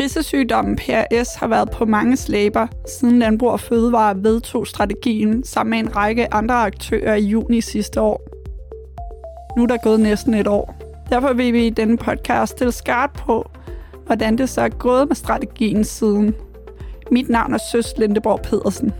Grisesygdommen PRS har været på mange slæber, siden Landbrug og Fødevare vedtog strategien sammen med en række andre aktører i juni sidste år. Nu er der gået næsten et år. Derfor vil vi i denne podcast stille skarpt på, hvordan det så er gået med strategien siden. Mit navn er Søs Lindeborg Pedersen.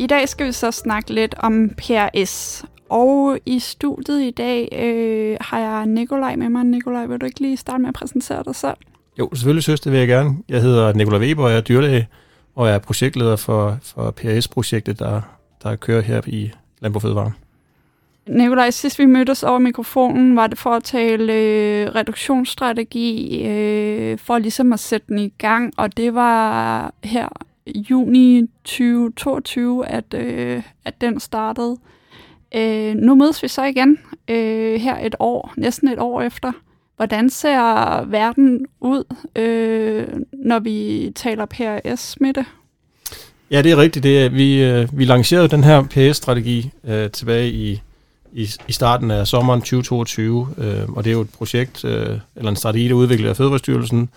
I dag skal vi så snakke lidt om PRS. Og i studiet i dag øh, har jeg Nikolaj med mig. Nikolaj, vil du ikke lige starte med at præsentere dig selv? Jo, selvfølgelig synes det vil jeg gerne. Jeg hedder Nikolaj Weber, og jeg er dyrlæge, og jeg er projektleder for, for PRS-projektet, der, der kører her i Landbrug Fødevare. Nikolaj, sidst vi mødtes over mikrofonen, var det for at tale øh, reduktionsstrategi, øh, for ligesom at sætte den i gang, og det var her juni 2022, at, øh, at den startede. Øh, nu mødes vi så igen øh, her et år, næsten et år efter. Hvordan ser verden ud, øh, når vi taler PRS-smitte? Ja, det er rigtigt. Det er, vi, øh, vi lancerede den her PS-strategi øh, tilbage i, i, i starten af sommeren 2022, øh, og det er jo et projekt, øh, eller en strategi, der udviklet af Fødevarestyrelsen,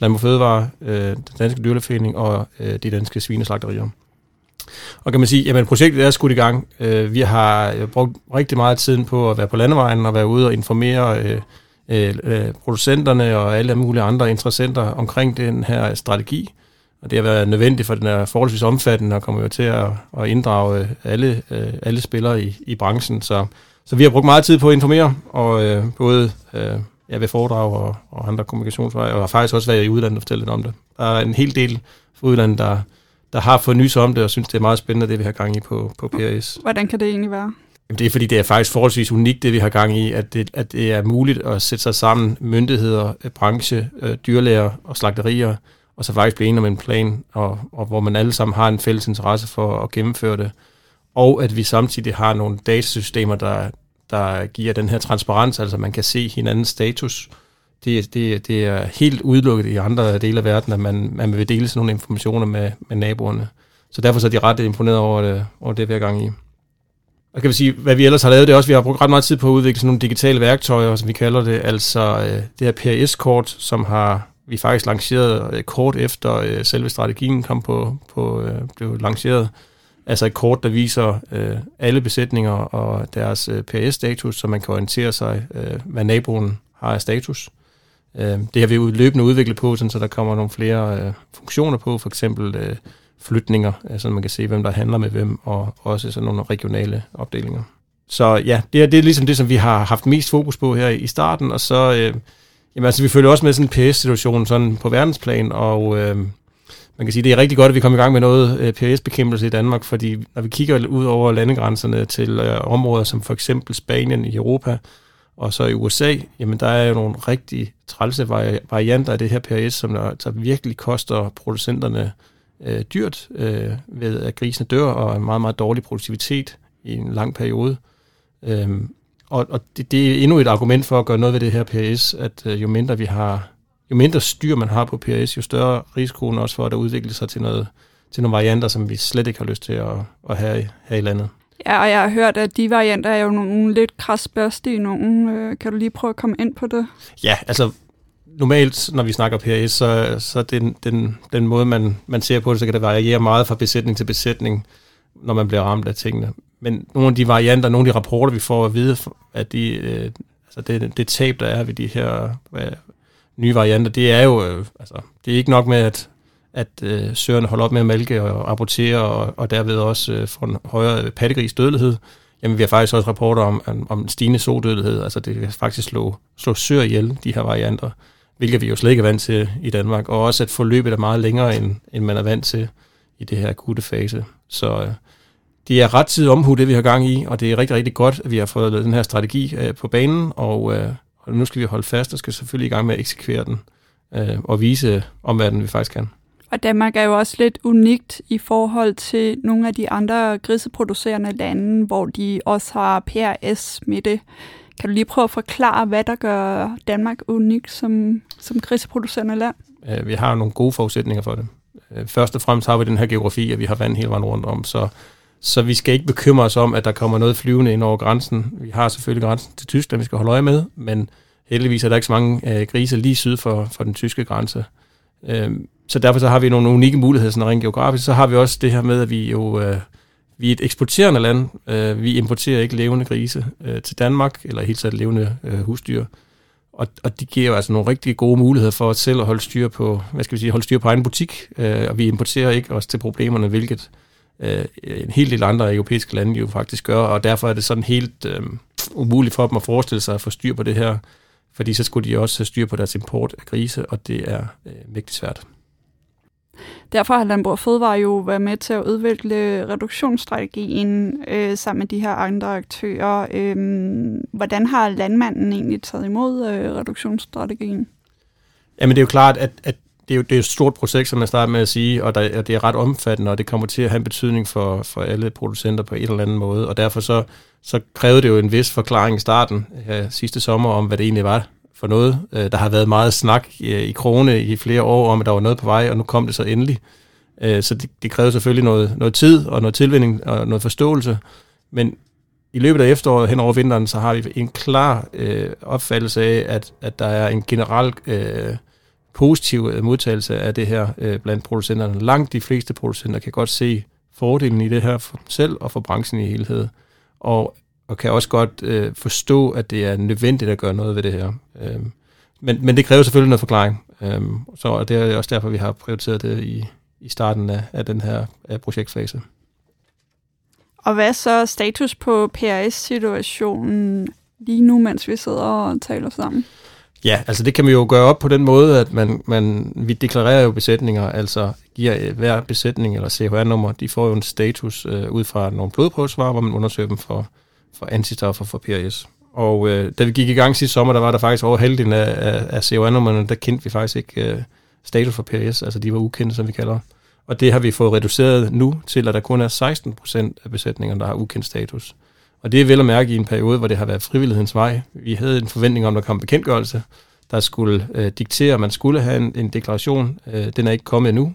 Landbrug Fødevare, øh, den danske dyrlægeforening og øh, de danske svineslagterier. Og kan man sige, jamen projektet er skudt i gang. Øh, vi har øh, brugt rigtig meget tid på at være på landevejen og være ude og informere øh, øh, øh, producenterne og alle mulige andre interessenter omkring den her strategi. Og det har været nødvendigt, for den er forholdsvis omfattende og kommer jo til at, at inddrage alle, øh, alle spillere i, i branchen. Så, så vi har brugt meget tid på at informere, og øh, både øh, ja, ved foredrag og, og andre kommunikationsveje, og har faktisk også været i udlandet og fortælle lidt om det. Der er en hel del fra udlandet, der, der har fået nys om det, og synes, det er meget spændende, det vi har gang i på, på PRS. Hvordan kan det egentlig være? Jamen, det er fordi, det er faktisk forholdsvis unikt, det vi har gang i, at det, at det er muligt at sætte sig sammen, myndigheder, branche, øh, dyrlæger og slagterier, og så faktisk blive enige om en plan, og, og hvor man alle sammen har en fælles interesse for at gennemføre det. Og at vi samtidig har nogle datasystemer, der, der giver den her transparens, altså man kan se hinandens status. Det, det, det er helt udelukket i andre dele af verden, at man, man vil dele sådan nogle informationer med, med naboerne. Så derfor så er de ret imponeret over det, over det hver gang i. Og kan vi sige, hvad vi ellers har lavet, det er også, vi har brugt ret meget tid på at udvikle sådan nogle digitale værktøjer, som vi kalder det, altså øh, det her PRS-kort, som har vi faktisk lanceret øh, kort efter øh, selve strategien kom på, på øh, blev lanceret, altså et kort, der viser øh, alle besætninger og deres øh, PS-status, så man kan orientere sig, øh, hvad naboen har af status. Øh, det har vi løbende udviklet på, sådan, så der kommer nogle flere øh, funktioner på, for eksempel øh, flytninger, så man kan se, hvem der handler med hvem, og også sådan nogle regionale opdelinger. Så ja, det er, det er ligesom det, som vi har haft mest fokus på her i starten, og så, øh, jamen altså, vi følger også med sådan en PS-situation sådan på verdensplan, og øh, man kan sige, det er rigtig godt, at vi kommer i gang med noget øh, PRS-bekæmpelse i Danmark, fordi når vi kigger ud over landegrænserne til øh, områder som for eksempel Spanien i Europa, og så i USA, jamen der er jo nogle rigtig trælse varianter af det her PRS, som der, der virkelig koster producenterne øh, dyrt, øh, ved at grisene dør, og en meget, meget dårlig produktivitet i en lang periode. Øhm, og og det, det er endnu et argument for at gøre noget ved det her PRS, at øh, jo mindre vi har jo mindre styr man har på PRS, jo større risikoen også for, at der udvikler sig til, noget, til nogle varianter, som vi slet ikke har lyst til at, at have her i landet. Ja, og jeg har hørt, at de varianter er jo nogle lidt krasbørste i nogen. Øh, kan du lige prøve at komme ind på det? Ja, altså normalt, når vi snakker PRS, så, så den, den, den måde, man, man ser på det, så kan det variere meget fra besætning til besætning, når man bliver ramt af tingene. Men nogle af de varianter, nogle af de rapporter, vi får at vide, at de, øh, altså det, det tab, der er ved de her nye varianter, det er jo, øh, altså, det er ikke nok med, at, at øh, søerne holder op med at malke og abortere, og, og derved også øh, får en højere øh, pattegris dødelighed. Jamen, vi har faktisk også rapporter om, om stigende sodødelighed. Altså, det kan faktisk slå, slå søer ihjel, de her varianter, hvilket vi jo slet ikke er vant til i Danmark. Og også, at forløbet er meget længere, end, end man er vant til i det her akutte fase. Så øh, det er ret tid omhu, det vi har gang i, og det er rigtig, rigtig godt, at vi har fået den her strategi øh, på banen, og øh, og nu skal vi holde fast og skal selvfølgelig i gang med at eksekvere den øh, og vise omverdenen, vi faktisk kan. Og Danmark er jo også lidt unikt i forhold til nogle af de andre griseproducerende lande, hvor de også har PRS-smitte. Kan du lige prøve at forklare, hvad der gør Danmark unik som, som griseproducerende land? Øh, vi har nogle gode forudsætninger for det. Øh, først og fremmest har vi den her geografi, at vi har vand hele vejen rundt om, så, så vi skal ikke bekymre os om, at der kommer noget flyvende ind over grænsen. Vi har selvfølgelig grænsen til Tyskland, vi skal holde øje med, men heldigvis er der ikke så mange øh, grise lige syd for, for den tyske grænse. Øh, så derfor så har vi nogle unikke muligheder sådan rent geografisk. Så har vi også det her med, at vi jo øh, vi er et eksporterende land. Øh, vi importerer ikke levende grise øh, til Danmark, eller helt sat levende øh, husdyr. Og, og det giver jo altså nogle rigtig gode muligheder for os selv at holde styr på, hvad skal vi sige, holde styr på egen butik. Øh, og vi importerer ikke os til problemerne, hvilket øh, en hel del andre europæiske lande jo faktisk gør. Og derfor er det sådan helt øh, umuligt for dem at forestille sig at få styr på det her. Fordi så skulle de også have styr på deres import af grise, og det er øh, mægtigt svært. Derfor har Landbrug Fødevare jo været med til at udvikle reduktionsstrategien øh, sammen med de her andre aktører. Øh, hvordan har landmanden egentlig taget imod øh, reduktionsstrategien? Jamen det er jo klart, at, at det er jo det er et stort projekt, som jeg startede med at sige, og, der, og det er ret omfattende, og det kommer til at have en betydning for, for alle producenter på en eller anden måde. Og derfor så, så krævede det jo en vis forklaring i starten ja, sidste sommer om, hvad det egentlig var, for noget. Øh, der har været meget snak øh, i krone i flere år om, at der var noget på vej, og nu kom det så endelig. Øh, så det, det krævede selvfølgelig noget, noget tid og noget tilvinding og noget forståelse. Men i løbet af efteråret hen over vinteren, så har vi en klar øh, opfattelse af, at, at der er en generel øh, positiv øh, modtagelse af det her øh, blandt producenterne. Langt de fleste producenter kan godt se fordelen i det her for selv og for branchen i helhed. Og og kan også godt øh, forstå, at det er nødvendigt at gøre noget ved det her. Øh, men, men det kræver selvfølgelig noget forklaring, øh, så det er også derfor, vi har prioriteret det i, i starten af, af den her af projektfase. Og hvad er så status på PRS-situationen lige nu, mens vi sidder og taler sammen? Ja, altså det kan vi jo gøre op på den måde, at man, man, vi deklarerer jo besætninger, altså giver øh, hver besætning eller CHR-nummer, de får jo en status øh, ud fra nogle blodprøvesvar, hvor man undersøger dem for for antistoffer for PRS. Og øh, da vi gik i gang sidste sommer, der var der faktisk over halvdelen af, af, af CHR-nummerne, der kendte vi faktisk ikke øh, status for PRS, altså de var ukendte, som vi kalder Og det har vi fået reduceret nu til, at der kun er 16 procent af besætningerne, der har ukendt status. Og det er vel at mærke i en periode, hvor det har været frivillighedens vej. Vi havde en forventning om, at der kom bekendtgørelse, der skulle øh, diktere, at man skulle have en, en deklaration. Øh, den er ikke kommet endnu.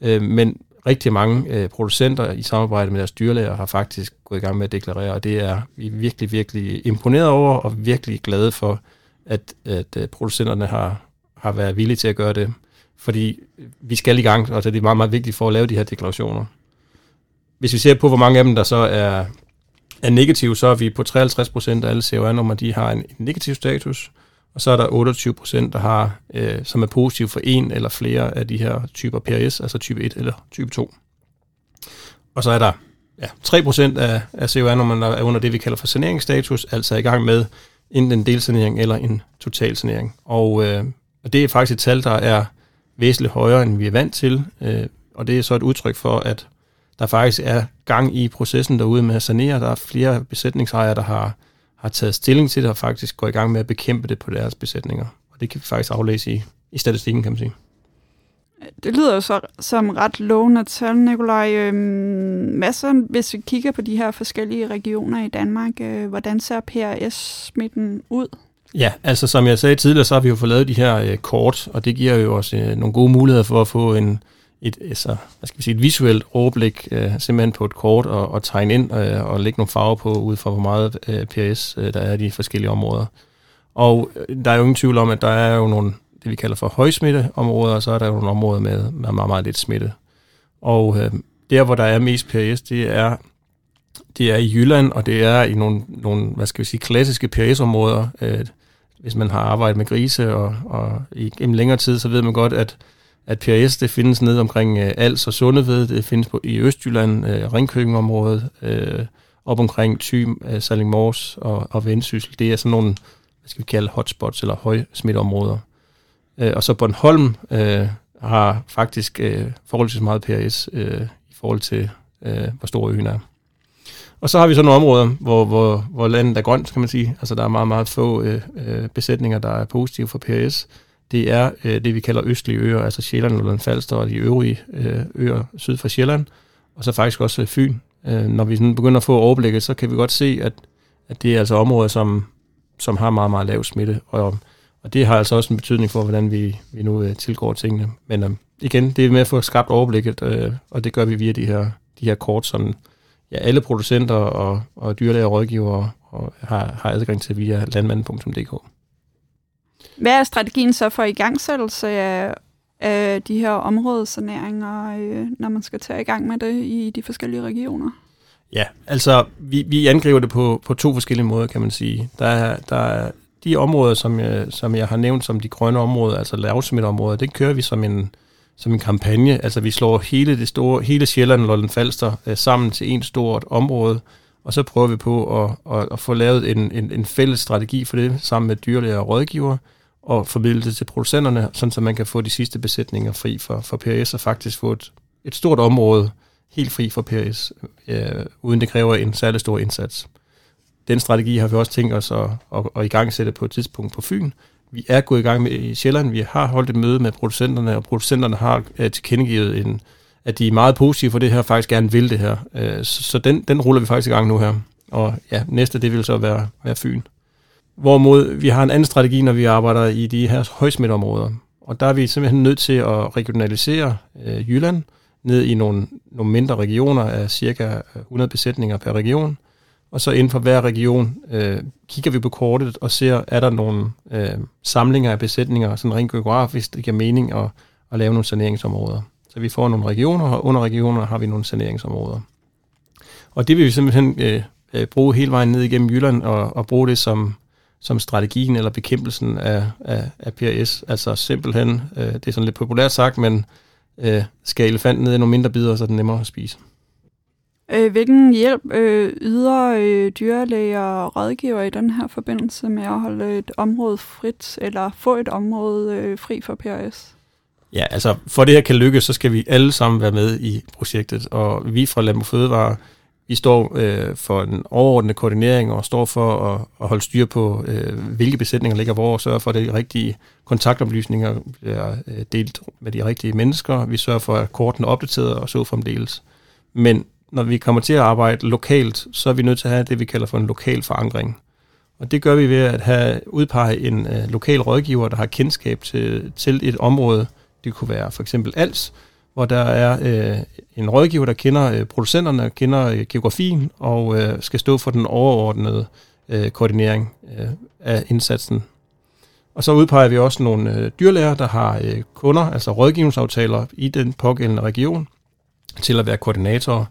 Øh, men rigtig mange øh, producenter i samarbejde med deres dyrlæger har faktisk gået i gang med at deklarere, og det er vi virkelig, virkelig imponeret over, og virkelig glade for, at, at øh, producenterne har, har været villige til at gøre det. Fordi vi skal i gang, og det er meget, meget vigtigt for at lave de her deklarationer. Hvis vi ser på, hvor mange af dem, der så er, er negative, så er vi på 53 procent af alle COR-numre, de har en negativ status, og så er der 28 procent, der har, øh, som er positiv for en eller flere af de her typer PRS, altså type 1 eller type 2. Og så er der ja, 3 procent af, af COR-numrene, der er under det, vi kalder for saneringsstatus, altså i gang med enten en delsanering eller en totalsanering. Og, øh, og det er faktisk et tal, der er væsentligt højere, end vi er vant til, øh, og det er så et udtryk for, at der faktisk er gang i processen derude med at sanere. Der er flere besætningsejere, der har har taget stilling til det og faktisk går i gang med at bekæmpe det på deres besætninger. Og det kan vi faktisk aflæse i, i statistikken, kan man sige. Det lyder jo så som ret lovende tal, Nikolaj. Øhm, hvad så, hvis vi kigger på de her forskellige regioner i Danmark, øh, hvordan ser PRS-smitten ud? Ja, altså som jeg sagde tidligere, så har vi jo fået lavet de her øh, kort, og det giver jo også øh, nogle gode muligheder for at få en, et, altså, hvad skal vi sige, et visuelt overblik øh, simpelthen på et kort og, og tegne ind øh, og lægge nogle farver på, ud fra hvor meget øh, PS øh, der er i de forskellige områder. Og øh, der er jo ingen tvivl om, at der er jo nogle, det vi kalder for højsmitteområder, og så er der jo nogle områder med, med meget, meget lidt smitte. Og øh, der, hvor der er mest PS, det er, det er i Jylland, og det er i nogle, nogle hvad skal vi sige, klassiske PS-områder. Øh, hvis man har arbejdet med grise og, og i en længere tid, så ved man godt, at at PRS det findes ned omkring øh, Als og Sundeved, det findes på, i Østjylland, øh, Ringkøbenområdet, øh, op omkring Thym, øh, Salingmors og, og Vendsyssel. Det er sådan nogle, hvad skal vi kalde hotspots eller højsmitteområder. Øh, og så Bornholm øh, har faktisk øh, forholdsvis meget PRS øh, i forhold til, øh, hvor stor øen er. Og så har vi så nogle områder, hvor, hvor, hvor landet er grønt, kan man sige. Altså der er meget, meget få øh, øh besætninger, der er positive for PRS det er øh, det, vi kalder østlige øer, altså Sjælland, Lolland Falster og de øvrige øh, øer syd for Sjælland, og så faktisk også øh, Fyn. Øh, når vi sådan begynder at få overblikket, så kan vi godt se, at, at det er altså områder, som, som har meget, meget lav smitte. Og, og det har altså også en betydning for, hvordan vi, vi nu øh, tilgår tingene. Men øh, igen, det er med at få skabt overblikket, øh, og det gør vi via de her, de her kort, som ja, alle producenter og, og dyrlæger og rådgivere og har, har adgang til via landmanden.dk. Hvad er strategien så for igangsættelse af, af de her områdesaneringer, øh, når man skal tage i gang med det i de forskellige regioner? Ja, altså vi, vi angriber det på, på to forskellige måder, kan man sige. Der er, der er de områder, som jeg, som jeg har nævnt som de grønne områder, altså lavsmitteområder, det kører vi som en, som en kampagne. Altså vi slår hele det store, hele Sjælland og Lolland Falster øh, sammen til et stort område, og så prøver vi på at, at, at få lavet en, en, en fælles strategi for det, sammen med dyrlæger og rådgiver, og formidle det til producenterne, sådan så man kan få de sidste besætninger fri for, for PRS, og faktisk få et, et stort område helt fri for PRS, øh, uden det kræver en særlig stor indsats. Den strategi har vi også tænkt os at, at, at i gang sætte på et tidspunkt på Fyn. Vi er gået i gang med i Sjælland. Vi har holdt et møde med producenterne, og producenterne har øh, tilkendegivet, en, at de er meget positive for det her, og faktisk gerne vil det her. Øh, så så den, den ruller vi faktisk i gang nu her. Og ja, næste det vil så være, være Fyn. Hvorimod vi har en anden strategi, når vi arbejder i de her højsmitteområder. Og der er vi simpelthen nødt til at regionalisere øh, Jylland ned i nogle, nogle mindre regioner af cirka øh, 100 besætninger per region, og så inden for hver region øh, kigger vi på kortet og ser, er der nogle øh, samlinger af besætninger, sådan rent geografisk, det giver mening at, at lave nogle saneringsområder. Så vi får nogle regioner, og under regionerne har vi nogle saneringsområder. Og det vil vi simpelthen øh, øh, bruge hele vejen ned igennem Jylland og, og bruge det som, som strategien eller bekæmpelsen af, af, af PRS. Altså simpelthen, øh, det er sådan lidt populært sagt, men øh, skal elefanten ned i nogle mindre bidder, så er den nemmere at spise. Øh, hvilken hjælp øh, yder øh, dyrlæger og rådgiver i den her forbindelse med at holde et område frit, eller få et område øh, fri for PRS? Ja, altså for det her kan lykkes, så skal vi alle sammen være med i projektet, og vi fra Landbrug Fødevare, vi står øh, for en overordnet koordinering og står for at, at holde styr på, øh, hvilke besætninger ligger hvor, og sørge for, at de rigtige kontaktoplysninger bliver øh, delt med de rigtige mennesker. Vi sørger for, at kortene er opdateret og så fremdeles. Men når vi kommer til at arbejde lokalt, så er vi nødt til at have det, vi kalder for en lokal forankring. Og det gør vi ved at have udpeget en øh, lokal rådgiver, der har kendskab til, til et område. Det kunne være for eksempel ALS, hvor der er øh, en rådgiver, der kender øh, producenterne, kender øh, geografien og øh, skal stå for den overordnede øh, koordinering øh, af indsatsen. Og så udpeger vi også nogle øh, dyrlæger, der har øh, kunder, altså rådgivningsaftaler i den pågældende region, til at være koordinatorer.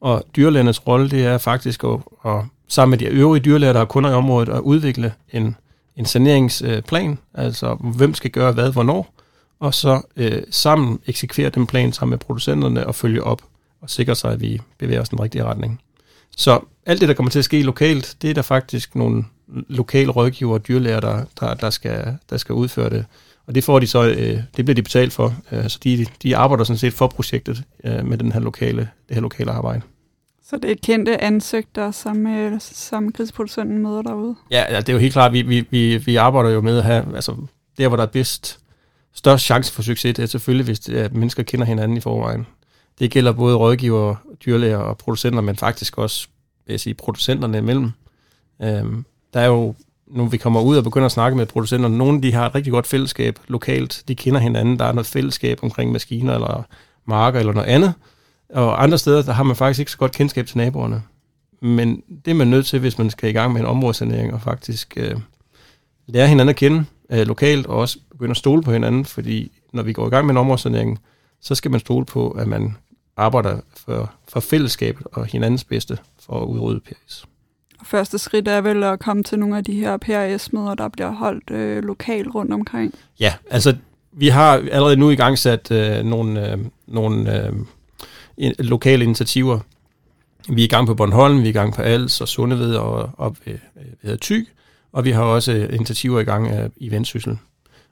Og dyrlægernes rolle, det er faktisk at, at sammen med de øvrige dyrlæger, der har kunder i området, at udvikle en, en saneringsplan, altså hvem skal gøre hvad, hvornår, og så øh, sammen eksekvere den plan sammen med producenterne og følge op og sikre sig, at vi bevæger os den rigtige retning. Så alt det, der kommer til at ske lokalt, det er der faktisk nogle lokale rådgiver og dyrlæger, der, der, der, skal, der skal udføre det. Og det får de så, øh, det bliver de betalt for. Øh, så de, de arbejder sådan set for projektet øh, med den her lokale, det her lokale arbejde. Så det er kendte ansigter, som, øh, som krigsproducenten møder derude? Ja, ja, det er jo helt klart, vi, vi, vi, vi arbejder jo med at have, altså der hvor der er bedst, størst chance for succes, det er selvfølgelig, hvis det er, at mennesker kender hinanden i forvejen. Det gælder både rådgiver, dyrlæger og producenter, men faktisk også, vil jeg sige, producenterne imellem. Øhm, der er jo, nu vi kommer ud og begynder at snakke med producenterne, nogle de har et rigtig godt fællesskab lokalt, de kender hinanden, der er noget fællesskab omkring maskiner eller marker eller noget andet, og andre steder, der har man faktisk ikke så godt kendskab til naboerne. Men det er man nødt til, hvis man skal i gang med en områdesanering, og faktisk øh, lære hinanden at kende øh, lokalt, og også begynde at stole på hinanden, fordi når vi går i gang med en områdesanering, så skal man stole på, at man arbejder for, for fællesskabet og hinandens bedste for at udrydde PRS. Første skridt er vel at komme til nogle af de her PRS-møder, der bliver holdt øh, lokalt rundt omkring. Ja, altså vi har allerede nu i gang sat øh, nogle, øh, nogle øh, lokale initiativer. Vi er i gang på Bornholm, vi er i gang på Als og Sundeved og op ved, ved Thy, og vi har også initiativer i gang øh, i Vendsyssel.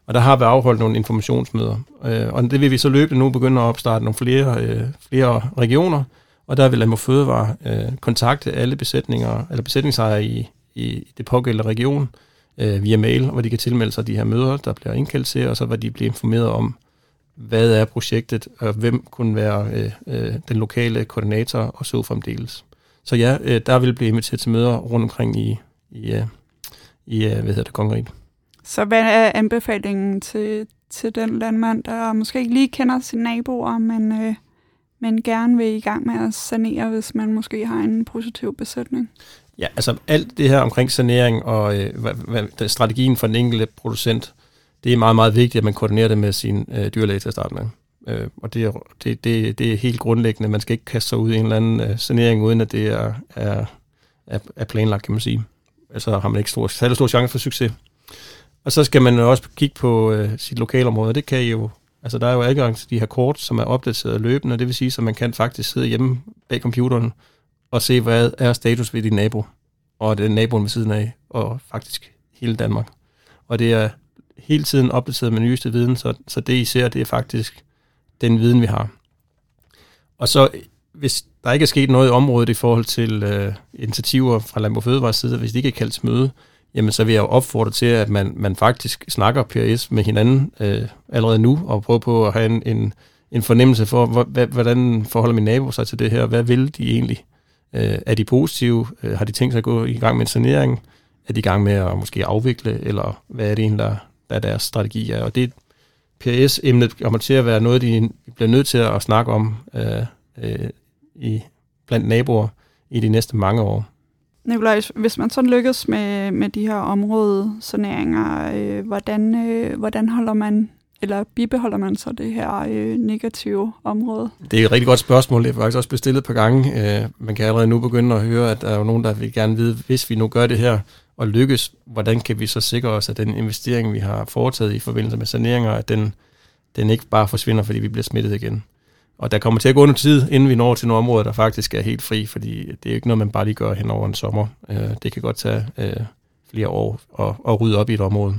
Og der har vi afholdt nogle informationsmøder, øh, og det vil vi så løbende nu begynde at opstarte nogle flere, øh, flere regioner, og der vil Landbrug Fødevare øh, kontakte alle besætninger, eller besætningsejere i, i det pågældende region øh, via mail, hvor de kan tilmelde sig de her møder, der bliver indkaldt til, og så hvor de bliver informeret om, hvad er projektet, og hvem kunne være øh, øh, den lokale koordinator, og så fremdeles. Så ja, øh, der vil blive inviteret til møder rundt omkring i, i, øh, i øh, hvad hedder det, kongeriget. Så hvad er anbefalingen til, til den landmand, der måske ikke lige kender sine naboer, men, øh, men gerne vil i gang med at sanere, hvis man måske har en positiv besætning? Ja, altså alt det her omkring sanering og øh, hvad, hvad, strategien for den enkelte producent, det er meget, meget vigtigt, at man koordinerer det med sin øh, dyrlæge til at starte med. Øh, og det er, det, det, det er helt grundlæggende. Man skal ikke kaste sig ud i en eller anden øh, sanering, uden at det er, er, er, er planlagt, kan man sige. Altså har man ikke stor, særlig stor chance for succes. Og så skal man jo også kigge på øh, sit lokalområde, det kan I jo Altså, der er jo adgang til de her kort, som er opdateret løbende, det vil sige, at man kan faktisk sidde hjemme bag computeren og se, hvad er status ved din nabo, og den naboen ved siden af, og faktisk hele Danmark. Og det er hele tiden opdateret med nyeste viden, så, så det I ser, det er faktisk den viden, vi har. Og så, hvis der ikke er sket noget i området i forhold til øh, initiativer fra Landbrug Fødevares side, hvis de ikke er kaldt til møde, jamen så vil jeg jo opfordre til, at man, man faktisk snakker PRS med hinanden øh, allerede nu, og prøver på at have en, en, en fornemmelse for, hvordan forholder min nabo sig til det her, hvad vil de egentlig? Øh, er de positive? Øh, har de tænkt sig at gå i gang med en sanering? Er de i gang med at måske afvikle, eller hvad er det egentlig, der, der deres strategi er? Og det PRS-emnet kommer til at være noget, de bliver nødt til at snakke om øh, øh, i, blandt naboer i de næste mange år. Nikolaj, hvis man sådan lykkes med, med de her områdesaneringer, øh, hvordan, øh, hvordan holder man eller bibeholder man så det her øh, negative område? Det er et rigtig godt spørgsmål. Det er faktisk også bestillet et par gange. Øh, man kan allerede nu begynde at høre, at der er nogen, der vil gerne vide, hvis vi nu gør det her og lykkes, hvordan kan vi så sikre os, at den investering, vi har foretaget i forbindelse med saneringer, at den, den ikke bare forsvinder, fordi vi bliver smittet igen. Og der kommer til at gå noget tid, inden vi når til nogle områder, der faktisk er helt fri, fordi det er ikke noget, man bare lige gør hen over en sommer. Øh, det kan godt tage øh, flere år at, at rydde op i et område.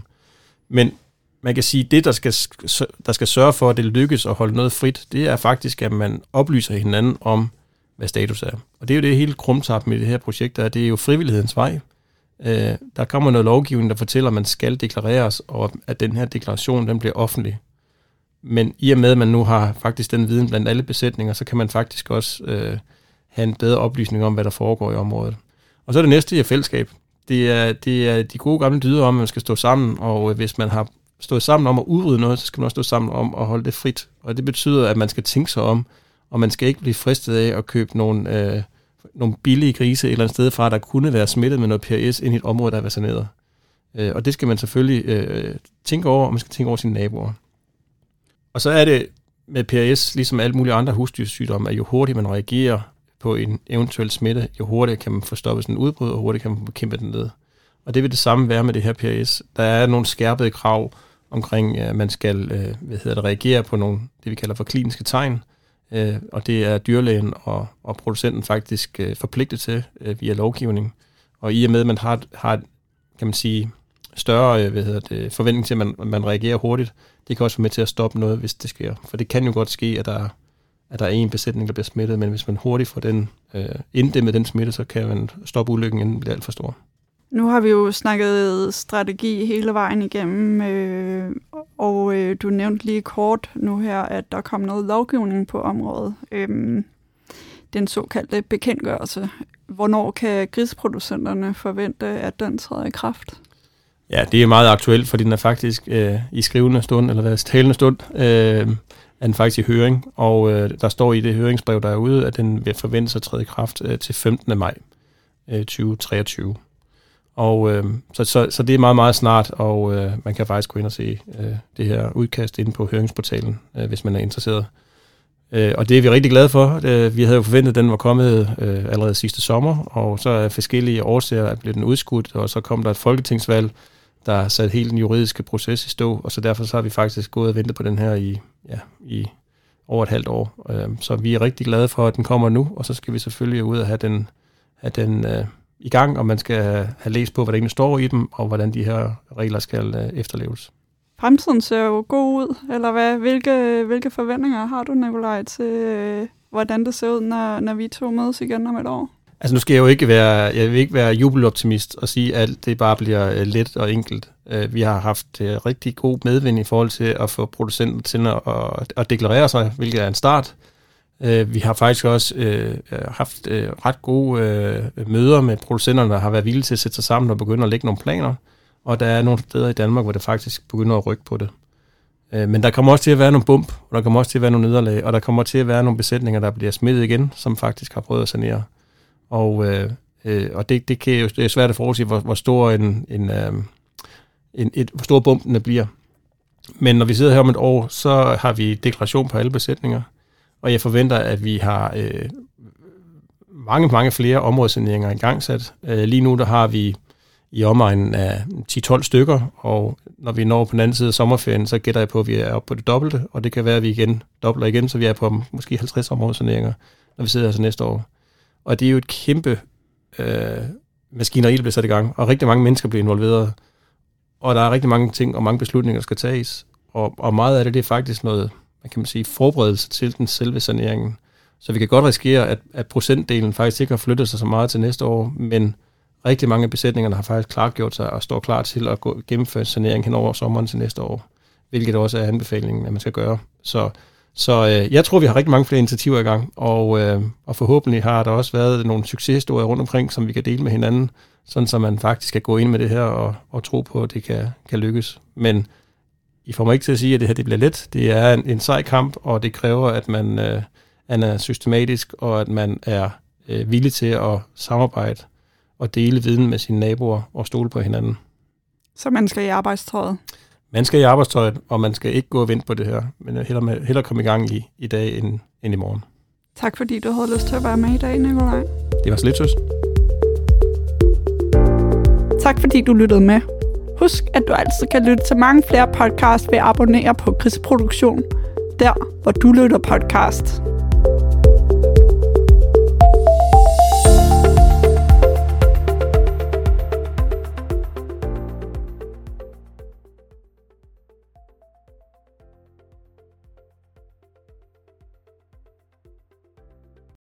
Men man kan sige, at det, der skal, der skal sørge for, at det lykkes at holde noget frit, det er faktisk, at man oplyser hinanden om, hvad status er. Og det er jo det hele krumtap med det her projekt, der det er jo frivillighedens vej. Øh, der kommer noget lovgivning, der fortæller, at man skal deklareres, og at den her deklaration den bliver offentlig. Men i og med, at man nu har faktisk den viden blandt alle besætninger, så kan man faktisk også øh, have en bedre oplysning om, hvad der foregår i området. Og så er det næste i fællesskab. Det er, det er de gode gamle dyder om, at man skal stå sammen, og øh, hvis man har stået sammen om at udrydde noget, så skal man også stå sammen om at holde det frit. Og det betyder, at man skal tænke sig om, og man skal ikke blive fristet af at købe nogle, øh, nogle billige grise et eller andet sted fra, der kunne være smittet med noget PRS ind i et område, der er vaccineret. Øh, og det skal man selvfølgelig øh, tænke over, og man skal tænke over sine naboer. Og så er det med PRS, ligesom alle mulige andre husdyrsygdomme, at jo hurtigt man reagerer på en eventuel smitte, jo hurtigere kan man få stoppet sådan en udbrud, og hurtigere kan man bekæmpe den ned. Og det vil det samme være med det her PRS. Der er nogle skærpede krav omkring, at man skal øh, hvad hedder det, reagere på nogle, det vi kalder for kliniske tegn, øh, og det er dyrlægen og, og producenten faktisk øh, forpligtet til via lovgivning. Og i og med, at man har, har kan man sige, større øh, hvad hedder det, forventning til, at man, man reagerer hurtigt, det kan også være med til at stoppe noget, hvis det sker. For det kan jo godt ske, at der, at der er en besætning, der bliver smittet, men hvis man hurtigt får den øh, inddæmmet den smitte, så kan man stoppe ulykken, inden den bliver alt for stor. Nu har vi jo snakket strategi hele vejen igennem, øh, og øh, du nævnte lige kort nu her, at der kom noget lovgivning på området. Øh, den såkaldte bekendtgørelse. Hvornår kan grisproducenterne forvente, at den træder i kraft? Ja, det er meget aktuelt, fordi den er faktisk øh, i skrivende stund, eller deres talende stund, øh, er den faktisk i høring, og øh, der står i det høringsbrev, der er ude, at den vil forventes at træde i kraft øh, til 15. maj øh, 2023. Og øh, så, så, så det er meget, meget snart, og øh, man kan faktisk gå ind og se øh, det her udkast inde på høringsportalen, øh, hvis man er interesseret. Øh, og det er vi rigtig glade for. Øh, vi havde jo forventet, at den var kommet øh, allerede sidste sommer, og så er forskellige årsager blev den udskudt, og så kom der et folketingsvalg, der har sat hele den juridiske proces i stå, og så derfor så har vi faktisk gået og ventet på den her i, ja, i over et halvt år. Øh, så vi er rigtig glade for, at den kommer nu, og så skal vi selvfølgelig ud og have den, have den øh, i gang, og man skal have læst på, hvad der egentlig står i dem, og hvordan de her regler skal øh, efterleves. Fremtiden ser jo god ud, eller hvad? Hvilke, hvilke forventninger har du, Nikolaj, til øh, hvordan det ser ud, når, når vi to mødes igen om et år? Altså nu skal jeg jo ikke være, jeg vil ikke være jubeloptimist og sige, at det bare bliver øh, let og enkelt. Øh, vi har haft øh, rigtig god medvind i forhold til at få producenten til at, at, deklarere sig, hvilket er en start. Vi har faktisk også haft ret gode møder med producenterne, der har været villige til at sætte sig sammen og begynde at lægge nogle planer. og der er nogle steder i Danmark, hvor det faktisk begynder at rykke på det. Øh, men der kommer også til at være nogle bump, og der kommer også til at være nogle nederlag, og der kommer til at være nogle besætninger, der bliver smittet igen, som faktisk har prøvet at sanere. Og, øh, øh, og det, det, kan jo, det er svært at forudse, hvor, hvor stor en, en, øh, en, et, hvor stor bumpen bliver. Men når vi sidder her om et år, så har vi deklaration på alle besætninger, og jeg forventer, at vi har øh, mange, mange flere områdesaneringer i gang sat. Øh, lige nu der har vi i omegnen af 10-12 stykker, og når vi når på den anden side af sommerferien, så gætter jeg på, at vi er oppe på det dobbelte, og det kan være, at vi igen dobler igen, så vi er på måske 50 områdesaneringer, når vi sidder her så næste år. Og det er jo et kæmpe øh, maskineri, der bliver sat i gang, og rigtig mange mennesker bliver involveret, og der er rigtig mange ting og mange beslutninger, der skal tages, og, og meget af det, det er faktisk noget, man kan man sige, forberedelse til den selve saneringen. Så vi kan godt risikere, at, at procentdelen faktisk ikke har flyttet sig så meget til næste år, men rigtig mange af besætningerne har faktisk klargjort sig og står klar til at gå, gennemføre sanering hen over sommeren til næste år, hvilket også er anbefalingen, at man skal gøre. Så, så øh, jeg tror, vi har rigtig mange flere initiativer i gang, og, øh, og forhåbentlig har der også været nogle succeshistorier rundt omkring, som vi kan dele med hinanden, sådan så man faktisk kan gå ind med det her og, og tro på, at det kan, kan lykkes. Men I får mig ikke til at sige, at det her det bliver let. Det er en, en sej kamp, og det kræver, at man, øh, er systematisk, og at man er øh, villig til at samarbejde og dele viden med sine naboer og stole på hinanden. Så man skal i arbejdstøjet? Man skal i arbejdstøjet, og man skal ikke gå og vente på det her, men hellere, med, hellere komme i gang i, i dag end, end i morgen. Tak fordi du havde lyst til at være med i dag, Nikolaj. Det var så lidt søs. Tak fordi du lyttede med. Husk, at du altid kan lytte til mange flere podcasts ved at abonnere på Krisproduktion, der hvor du lytter podcast.